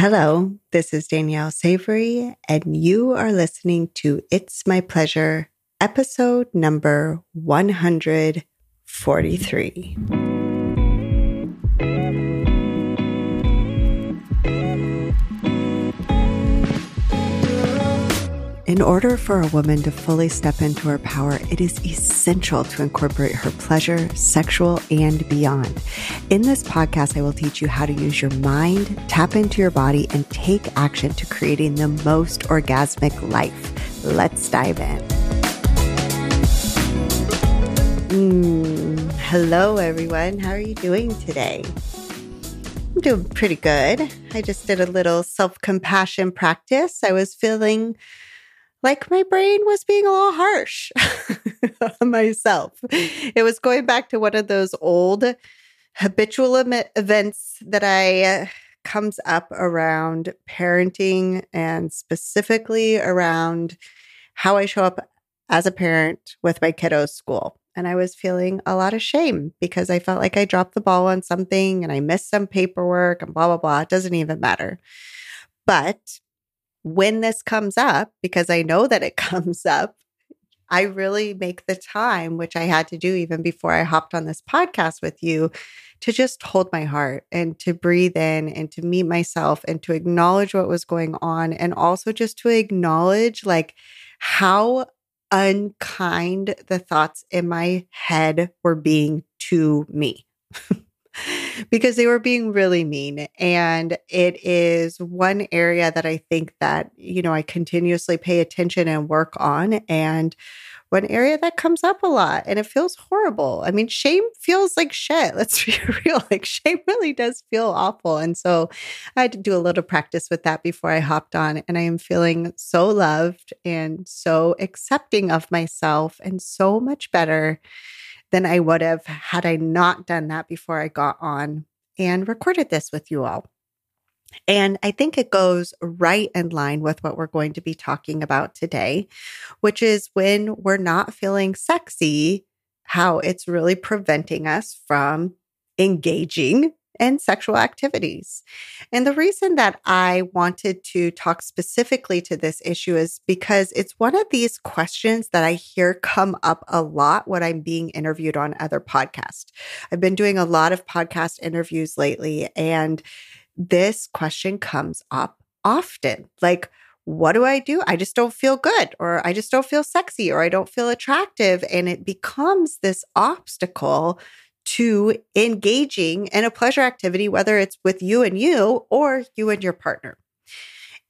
Hello, this is Danielle Savory, and you are listening to It's My Pleasure, episode number 143. In order for a woman to fully step into her power, it is essential to incorporate her pleasure, sexual, and beyond. In this podcast, I will teach you how to use your mind, tap into your body, and take action to creating the most orgasmic life. Let's dive in. Mm, hello, everyone. How are you doing today? I'm doing pretty good. I just did a little self compassion practice. I was feeling like my brain was being a little harsh on myself. It was going back to one of those old habitual events that I uh, comes up around parenting and specifically around how I show up as a parent with my kiddos' school. And I was feeling a lot of shame because I felt like I dropped the ball on something and I missed some paperwork and blah, blah, blah. It doesn't even matter. But when this comes up, because I know that it comes up, I really make the time, which I had to do even before I hopped on this podcast with you, to just hold my heart and to breathe in and to meet myself and to acknowledge what was going on. And also just to acknowledge like how unkind the thoughts in my head were being to me. because they were being really mean and it is one area that i think that you know i continuously pay attention and work on and one area that comes up a lot and it feels horrible. I mean, shame feels like shit. Let's be real. Like, shame really does feel awful. And so I had to do a little practice with that before I hopped on. And I am feeling so loved and so accepting of myself and so much better than I would have had I not done that before I got on and recorded this with you all. And I think it goes right in line with what we're going to be talking about today, which is when we're not feeling sexy, how it's really preventing us from engaging and sexual activities. And the reason that I wanted to talk specifically to this issue is because it's one of these questions that I hear come up a lot when I'm being interviewed on other podcasts. I've been doing a lot of podcast interviews lately, and this question comes up often. Like, what do I do? I just don't feel good, or I just don't feel sexy, or I don't feel attractive. And it becomes this obstacle to engaging in a pleasure activity, whether it's with you and you or you and your partner.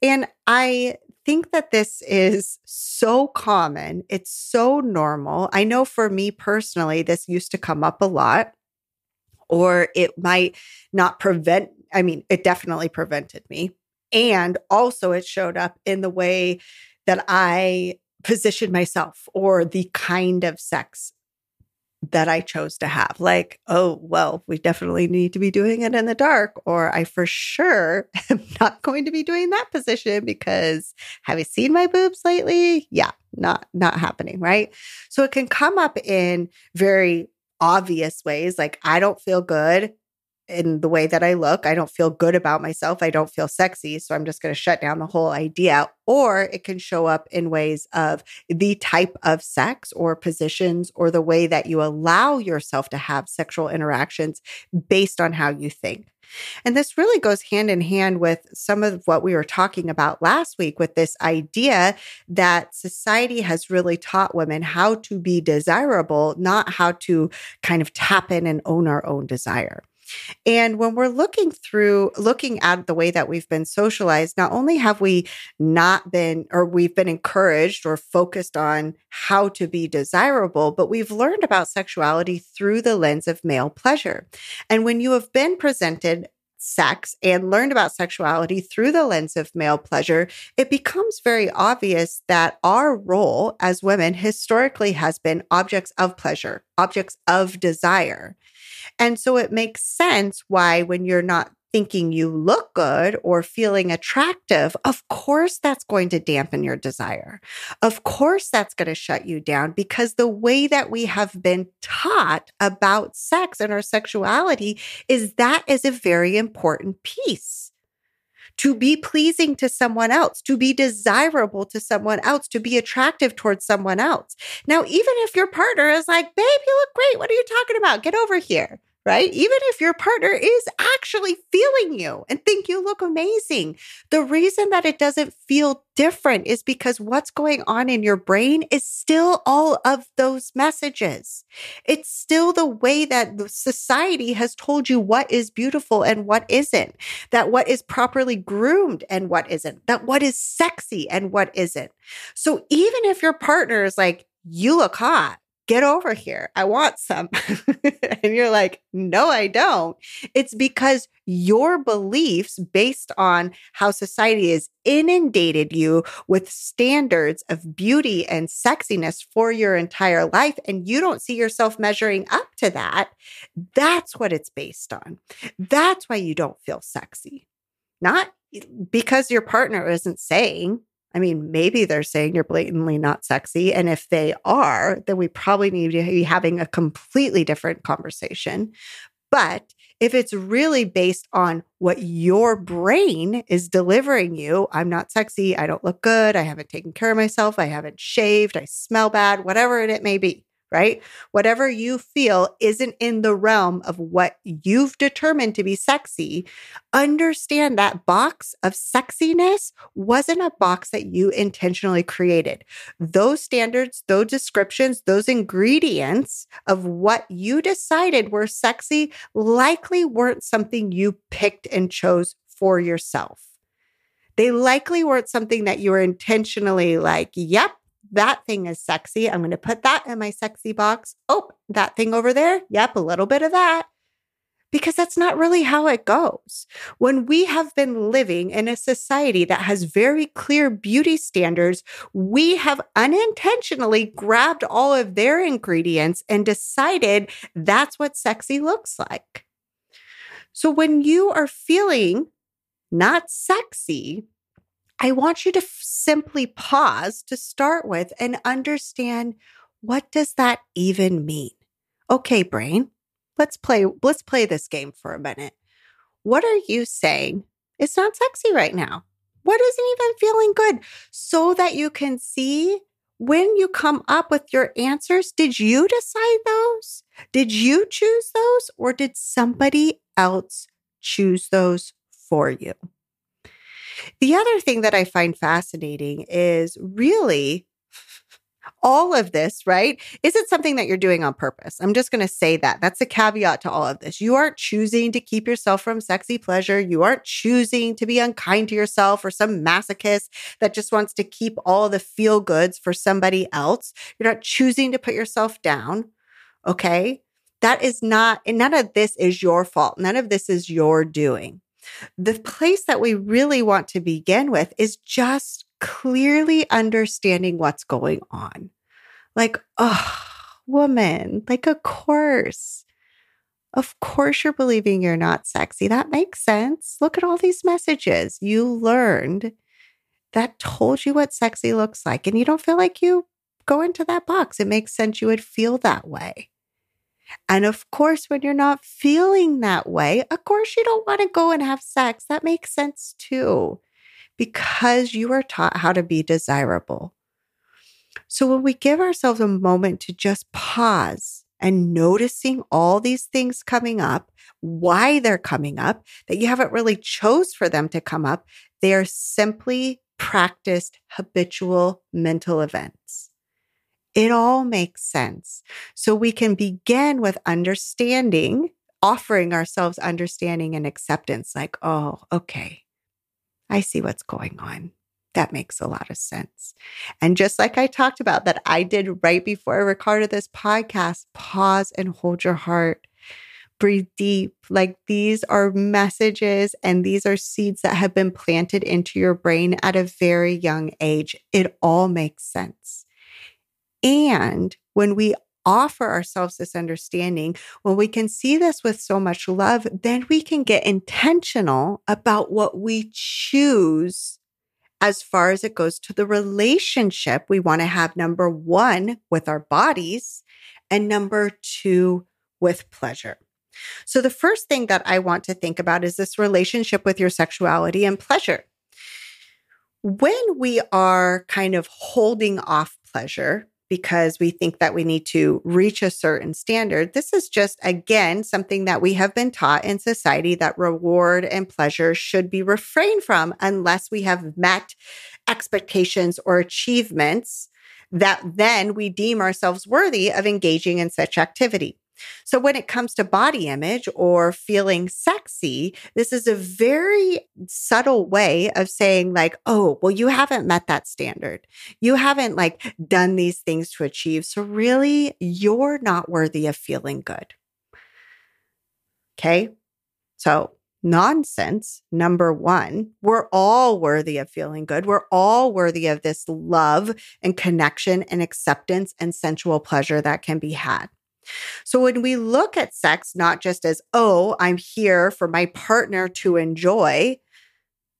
And I think that this is so common. It's so normal. I know for me personally, this used to come up a lot, or it might not prevent, I mean, it definitely prevented me. And also, it showed up in the way that I positioned myself or the kind of sex that I chose to have. Like, oh, well, we definitely need to be doing it in the dark, or I for sure am not going to be doing that position because have you seen my boobs lately? Yeah, not not happening, right? So it can come up in very obvious ways like I don't feel good in the way that I look. I don't feel good about myself. I don't feel sexy. So I'm just going to shut down the whole idea. Or it can show up in ways of the type of sex or positions or the way that you allow yourself to have sexual interactions based on how you think. And this really goes hand in hand with some of what we were talking about last week with this idea that society has really taught women how to be desirable, not how to kind of tap in and own our own desire. And when we're looking through, looking at the way that we've been socialized, not only have we not been, or we've been encouraged or focused on how to be desirable, but we've learned about sexuality through the lens of male pleasure. And when you have been presented sex and learned about sexuality through the lens of male pleasure, it becomes very obvious that our role as women historically has been objects of pleasure, objects of desire. And so it makes sense why, when you're not thinking you look good or feeling attractive, of course that's going to dampen your desire. Of course that's going to shut you down because the way that we have been taught about sex and our sexuality is that is a very important piece. to be pleasing to someone else, to be desirable to someone else, to be attractive towards someone else. Now, even if your partner is like, babe, you look great. What are you talking about? Get over here right? Even if your partner is actually feeling you and think you look amazing, the reason that it doesn't feel different is because what's going on in your brain is still all of those messages. It's still the way that society has told you what is beautiful and what isn't, that what is properly groomed and what isn't, that what is sexy and what isn't. So even if your partner is like, you look hot, get over here. I want some. and you're like, no, I don't. It's because your beliefs based on how society has inundated you with standards of beauty and sexiness for your entire life. And you don't see yourself measuring up to that. That's what it's based on. That's why you don't feel sexy. Not eh, because your partner isn't saying, I mean, maybe they're saying you're blatantly not sexy. And if they are, then we probably need to be having a completely different conversation. But if it's really based on what your brain is delivering you, I'm not sexy, I don't look good, I haven't taken care of myself, I haven't shaved, I smell bad, whatever it may be right? Whatever you feel isn't in the realm of what you've determined to be sexy. Understand that box of sexiness wasn't a box that you intentionally created. Those standards, those descriptions, those ingredients of what you decided were sexy likely weren't something you picked and chose for yourself. They likely weren't something that you were intentionally like, yep, that thing is sexy. I'm going to put that in my sexy box. Oh, that thing over there. Yep, a little bit of that. Because that's not really how it goes. When we have been living in a society that has very clear beauty standards, we have unintentionally grabbed all of their ingredients and decided that's what sexy looks like. So when you are feeling not sexy, I want you to f- simply pause to start with and understand what does that even mean? Okay, brain, let's play let's play this game for a minute. What are you saying? It's not sexy right now. What isn't even feeling good? So that you can see when you come up with your answers, did you decide those? Did you choose those or did somebody else choose those for you? The other thing that I find fascinating is really all of this, right? Is it something that you're doing on purpose? I'm just going to say that. That's a caveat to all of this. You aren't choosing to keep yourself from sexy pleasure. You aren't choosing to be unkind to yourself or some masochist that just wants to keep all the feel goods for somebody else. You're not choosing to put yourself down. Okay. That is not, and none of this is your fault. None of this is your doing. The place that we really want to begin with is just clearly understanding what's going on. Like, oh, woman, like, of course. Of course, you're believing you're not sexy. That makes sense. Look at all these messages you learned that told you what sexy looks like, and you don't feel like you go into that box. It makes sense you would feel that way. And of course, when you're not feeling that way, of course, you don't want to go and have sex. That makes sense too, because you are taught how to be desirable. So when we give ourselves a moment to just pause and noticing all these things coming up, why they're coming up, that you haven't really chose for them to come up, they are simply practiced habitual mental events. It all makes sense. So we can begin with understanding, offering ourselves understanding and acceptance like, oh, okay, I see what's going on. That makes a lot of sense. And just like I talked about, that I did right before I recorded this podcast, pause and hold your heart. Breathe deep. Like these are messages and these are seeds that have been planted into your brain at a very young age. It all makes sense. And when we offer ourselves this understanding, when we can see this with so much love, then we can get intentional about what we choose as far as it goes to the relationship we want to have number one with our bodies and number two with pleasure. So, the first thing that I want to think about is this relationship with your sexuality and pleasure. When we are kind of holding off pleasure, because we think that we need to reach a certain standard. This is just, again, something that we have been taught in society that reward and pleasure should be refrained from unless we have met expectations or achievements that then we deem ourselves worthy of engaging in such activity. So when it comes to body image or feeling sexy, this is a very subtle way of saying like, oh, well, you haven't met that standard. You haven't like done these things to achieve. So really, you're not worthy of feeling good. Okay. So nonsense. Number one, we're all worthy of feeling good. We're all worthy of this love and connection and acceptance and sensual pleasure that can be had. So when we look at sex not just as, oh, I'm here for my partner to enjoy,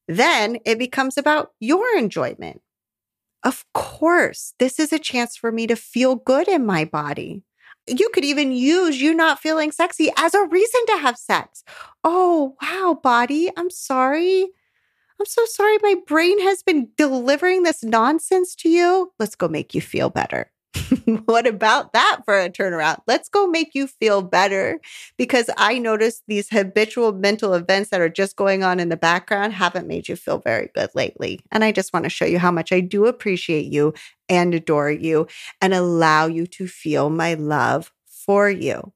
then it becomes about your enjoyment. Of course, this is a chance for me to feel good in my body. You could even use you not feeling sexy as a reason to have sex. Oh, wow, body, I'm sorry. I'm so sorry. My brain has been delivering this nonsense to you. Let's go make you feel better. what about that for a turnaround? Let's go make you feel better because I noticed these habitual mental events that are just going on in the background haven't made you feel very good lately. And I just want to show you how much I do appreciate you and adore you and allow you to feel my love for you.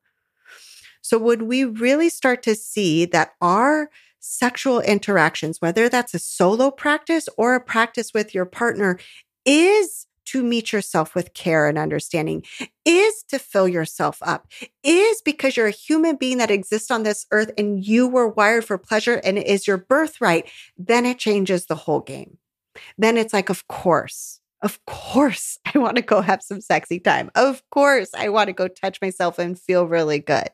So, when we really start to see that our sexual interactions, whether that's a solo practice or a practice with your partner, is to meet yourself with care and understanding, is to fill yourself up, is because you're a human being that exists on this earth and you were wired for pleasure and it is your birthright, then it changes the whole game. Then it's like, of course, of course, I want to go have some sexy time. Of course, I want to go touch myself and feel really good.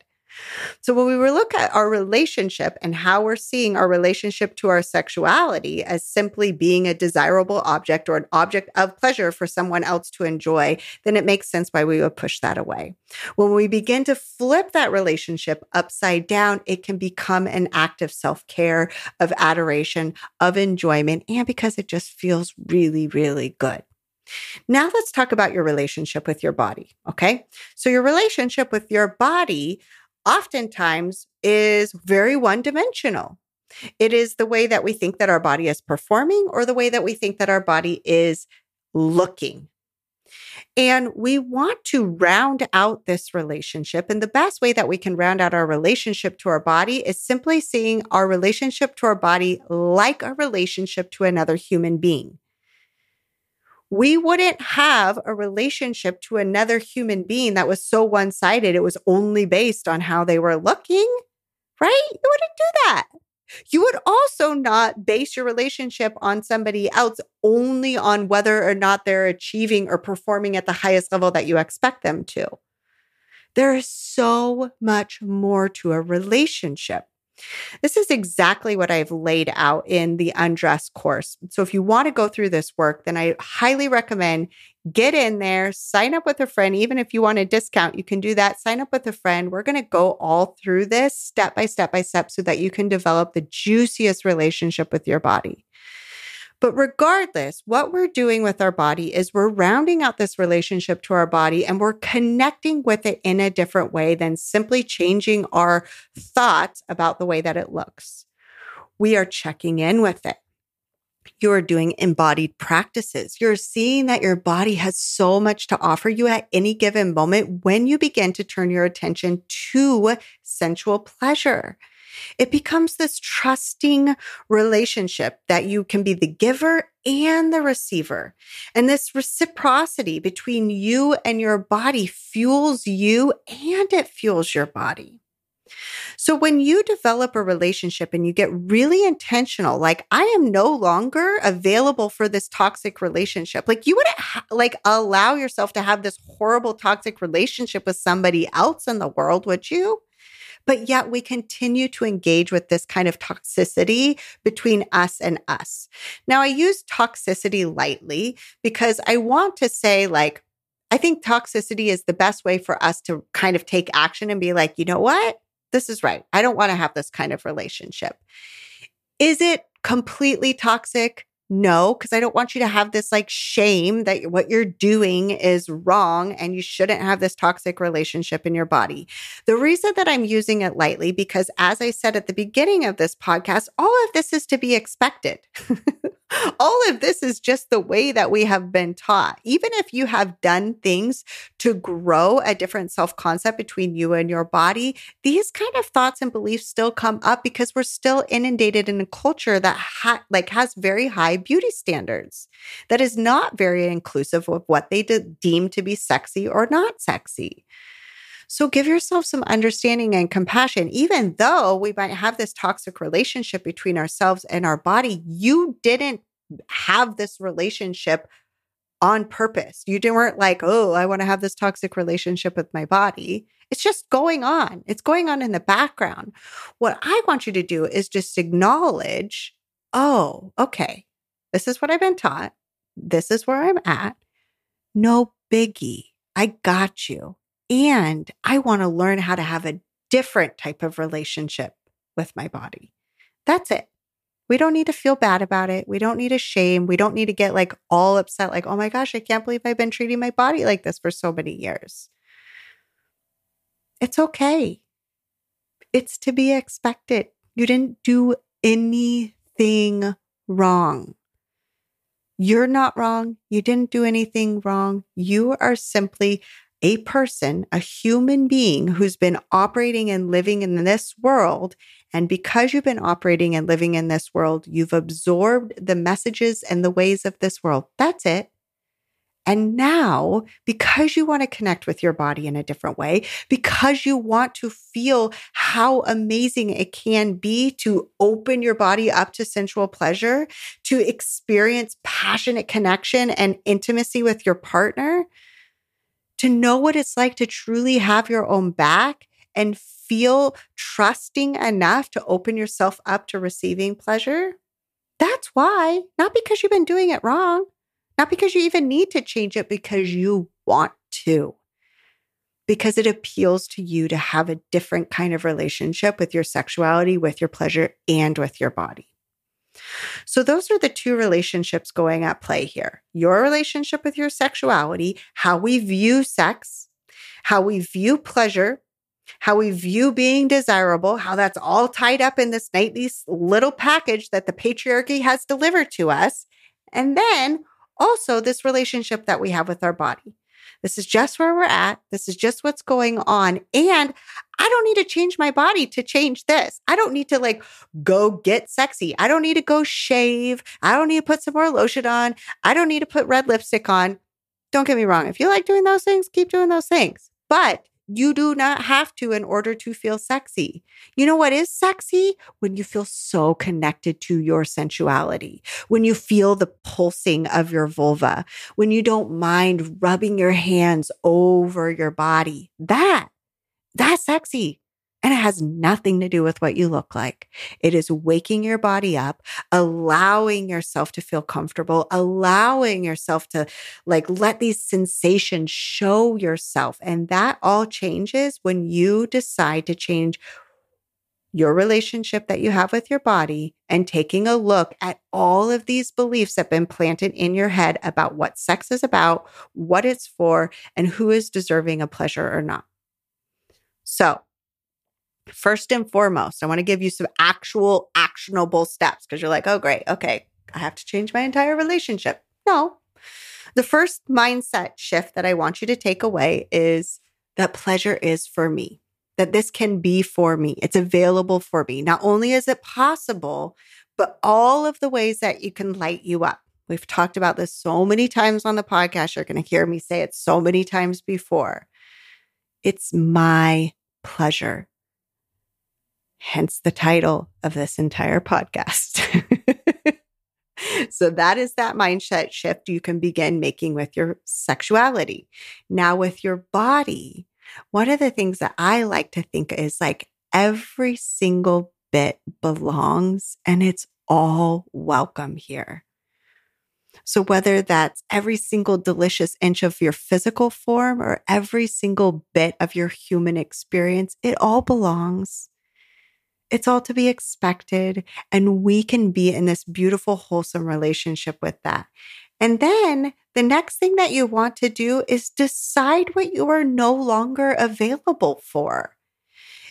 So when we look at our relationship and how we're seeing our relationship to our sexuality as simply being a desirable object or an object of pleasure for someone else to enjoy, then it makes sense why we would push that away. When we begin to flip that relationship upside down, it can become an act of self-care, of adoration, of enjoyment, and because it just feels really, really good. Now let's talk about your relationship with your body. Okay. So your relationship with your body oftentimes is very one dimensional. It is the way that we think that our body is performing or the way that we think that our body is looking. And we want to round out this relationship. And the best way that we can round out our relationship to our body is simply seeing our relationship to our body like a relationship to another human being we wouldn't have a relationship to another human being that was so one sided. It was only based on how they were looking, right? You wouldn't do that. You would also not base your relationship on somebody else only on whether or not they're achieving or performing at the highest level that you expect them to. There is so much more to a relationship. This is exactly what I've laid out in the undress course. So if you want to go through this work, then I highly recommend get in there, sign up with a friend. Even if you want a discount, you can do that. Sign up with a friend. We're going to go all through this step by step by step so that you can develop the juiciest relationship with your body. But regardless, what we're doing with our body is we're rounding out this relationship to our body and we're connecting with it in a different way than simply changing our thoughts about the way that it looks. We are checking in with it. You're doing embodied practices. You're seeing that your body has so much to offer you at any given moment when you begin to turn your attention to sensual pleasure. It becomes this trusting relationship that you can be the giver and the receiver. And this reciprocity between you and your body fuels you and it fuels your body. So when you develop a relationship and you get really intentional, like I am no longer available for this toxic relationship. Like you wouldn't ha- like allow yourself to have this horrible toxic relationship with somebody else in the world, would you? But yet we continue to engage with this kind of toxicity between us and us. Now, I use toxicity lightly because I want to say, like, I think toxicity is the best way for us to kind of take action and be like, you know what? this is right. I don't want to have this kind of relationship. Is it completely toxic? No, because I don't want you to have this like shame that what you're doing is wrong and you shouldn't have this toxic relationship in your body. The reason that I'm using it lightly, because as I said at the beginning of this podcast, all of this is to be expected. all of this is just the way that we have been taught. Even if you have done things to grow a different self concept between you and your body, these kind of thoughts and beliefs still come up because we're still inundated in a culture that ha- like has very high beauty standards that is not very inclusive of what they de- deem to be sexy or not sexy. So give yourself some understanding and compassion. Even though we might have this toxic relationship between ourselves and our body, you didn't have this relationship on purpose. You weren't like, oh, I want to have this toxic relationship with my body. It's just going on. It's going on in the background. What I want you to do is just acknowledge, oh, okay, this is what I've been taught. This is where I'm at. No biggie. I got you. And I want to learn how to have a different type of relationship with my body. That's it. We don't need to feel bad about it. We don't need to shame. We don't need to get like all upset, like, oh my gosh, I can't believe I've been treating my body like this for so many years. It's okay. It's to be expected. You didn't do anything wrong. You're not wrong. You didn't do anything wrong. You are simply a person, a human being who's been operating and living in this world. And because you've been operating and living in this world, you've absorbed the messages and the ways of this world. That's it. And now, because you want to connect with your body in a different way, because you want to feel how amazing it can be to open your body up to sensual pleasure, to experience passionate connection and intimacy with your partner, to know what it's like to truly have your own back and feel trusting enough to open yourself up to receiving pleasure. That's why, not because you've been doing it wrong, not because you even need to change it, because you want to. Because it appeals to you to have a different kind of relationship with your sexuality, with your pleasure, and with your body. So, those are the two relationships going at play here your relationship with your sexuality, how we view sex, how we view pleasure, how we view being desirable, how that's all tied up in this nightly little package that the patriarchy has delivered to us. And then also this relationship that we have with our body. This is just where we're at. This is just what's going on. And I don't need to change my body to change this. I don't need to like go get sexy. I don't need to go shave. I don't need to put some more lotion on. I don't need to put red lipstick on. Don't get me wrong. If you like doing those things, keep doing those things. But you do not have to in order to feel sexy. You know what is sexy? When you feel so connected to your sensuality, when you feel the pulsing of your vulva, when you don't mind rubbing your hands over your body. That, that's sexy. And it has nothing to do with what you look like. It is waking your body up, allowing yourself to feel comfortable, allowing yourself to like let these sensations show yourself. And that all changes when you decide to change your relationship that you have with your body and taking a look at all of these beliefs that have been planted in your head about what sex is about, what it's for, and who is deserving of pleasure or not. So, First and foremost, I want to give you some actual actionable steps because you're like, oh, great. Okay. I have to change my entire relationship. No. The first mindset shift that I want you to take away is that pleasure is for me, that this can be for me. It's available for me. Not only is it possible, but all of the ways that you can light you up. We've talked about this so many times on the podcast. You're going to hear me say it so many times before. It's my pleasure hence the title of this entire podcast. so, that is that mindset shift you can begin making with your sexuality. Now, with your body, one of the things that I like to think is like every single bit belongs and it's all welcome here. So, whether that's every single delicious inch of your physical form or every single bit of your human experience, it all belongs. It's all to be expected. And we can be in this beautiful, wholesome relationship with that. And then the next thing that you want to do is decide what you are no longer available for.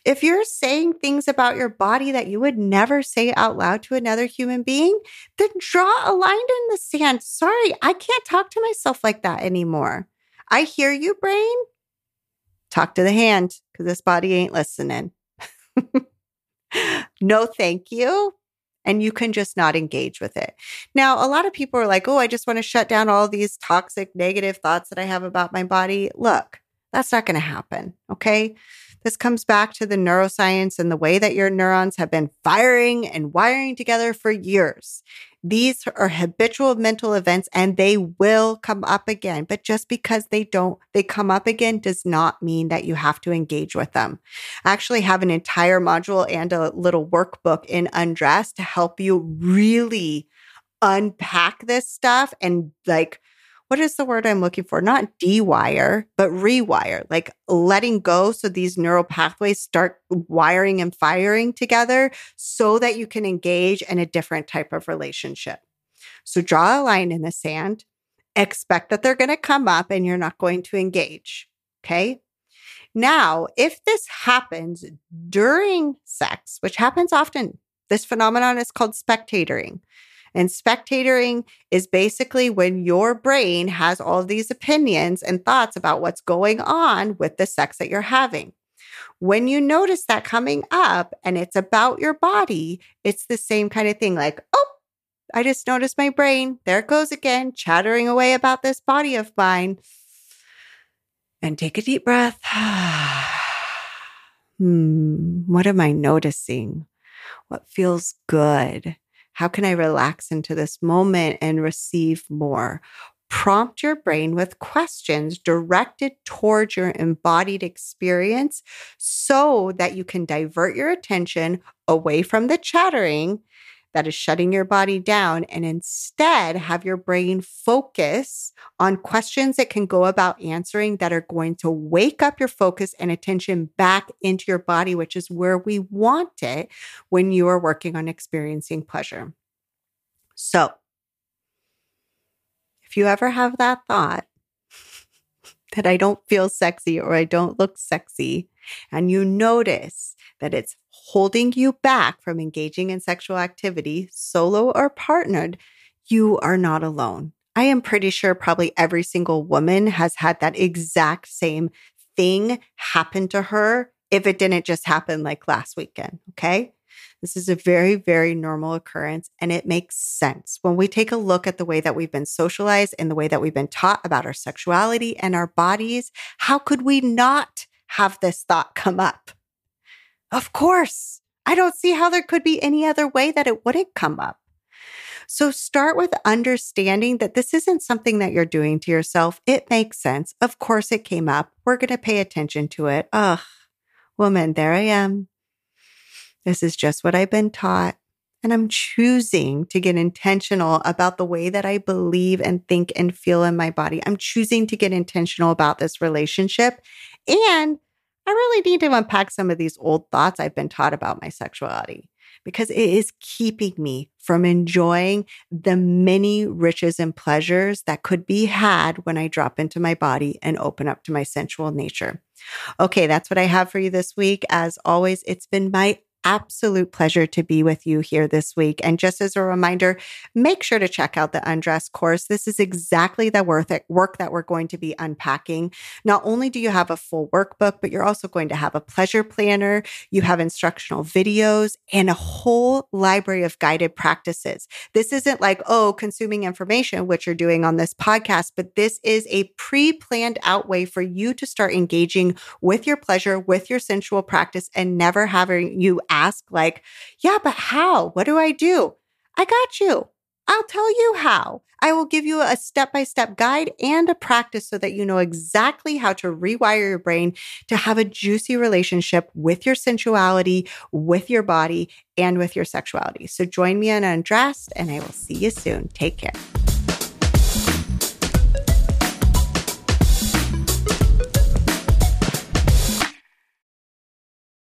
If you're saying things about your body that you would never say out loud to another human being, then draw a line in the sand. Sorry, I can't talk to myself like that anymore. I hear you, brain. Talk to the hand because this body ain't listening. no, thank you. And you can just not engage with it. Now, a lot of people are like, oh, I just want to shut down all these toxic, negative thoughts that I have about my body. Look, that's not going to happen. Okay. This comes back to the neuroscience and the way that your neurons have been firing and wiring together for years. These are habitual mental events and they will come up again. But just because they don't, they come up again does not mean that you have to engage with them. I actually have an entire module and a little workbook in Undress to help you really unpack this stuff and like what is the word I'm looking for? Not dewire, but rewire, like letting go so these neural pathways start wiring and firing together so that you can engage in a different type of relationship. So draw a line in the sand, expect that they're going to come up and you're not going to engage. Okay. Now, if this happens during sex, which happens often, this phenomenon is called spectatoring. And spectatoring is basically when your brain has all these opinions and thoughts about what's going on with the sex that you're having. When you notice that coming up and it's about your body, it's the same kind of thing like, oh, I just noticed my brain. There it goes again, chattering away about this body of mine. And take a deep breath. hmm, what am I noticing? What feels good? How can I relax into this moment and receive more? Prompt your brain with questions directed towards your embodied experience so that you can divert your attention away from the chattering that is shutting your body down and instead have your brain focus on questions it can go about answering that are going to wake up your focus and attention back into your body, which is where we want it when you are working on experiencing pleasure. So, if you ever have that thought that I don't feel sexy or I don't look sexy, and you notice that it's holding you back from engaging in sexual activity, solo or partnered, you are not alone. I am pretty sure probably every single woman has had that exact same thing happen to her if it didn't just happen like last weekend. Okay. This is a very, very normal occurrence and it makes sense. When we take a look at the way that we've been socialized and the way that we've been taught about our sexuality and our bodies, how could we not have this thought come up? Of course. I don't see how there could be any other way that it wouldn't come up. So start with understanding that this isn't something that you're doing to yourself. It makes sense. Of course, it came up. We're going to pay attention to it. Ugh, woman, there I am. This is just what I've been taught. And I'm choosing to get intentional about the way that I believe and think and feel in my body. I'm choosing to get intentional about this relationship. And I really need to unpack some of these old thoughts I've been taught about my sexuality because it is keeping me from enjoying the many riches and pleasures that could be had when I drop into my body and open up to my sensual nature. Okay, that's what I have for you this week. As always, it's been my absolute pleasure to be with you here this week. And just as a reminder, make sure to check out the Undress course. This is exactly the work that we're going to be unpacking. Not only do you have a full workbook, but you're also going to have a pleasure planner, you have instructional videos, and a whole library of guided practices. This isn't like, oh, consuming information, which you're doing on this podcast, but this is a pre planned out way for you to start engaging with your pleasure, with your sensual practice, and never having you ask, like, yeah, but how? What do I do? I got you. I'll tell you how. I will give you a step by step guide and a practice so that you know exactly how to rewire your brain to have a juicy relationship with your sensuality, with your body, and with your sexuality. So join me on Undressed, and I will see you soon. Take care.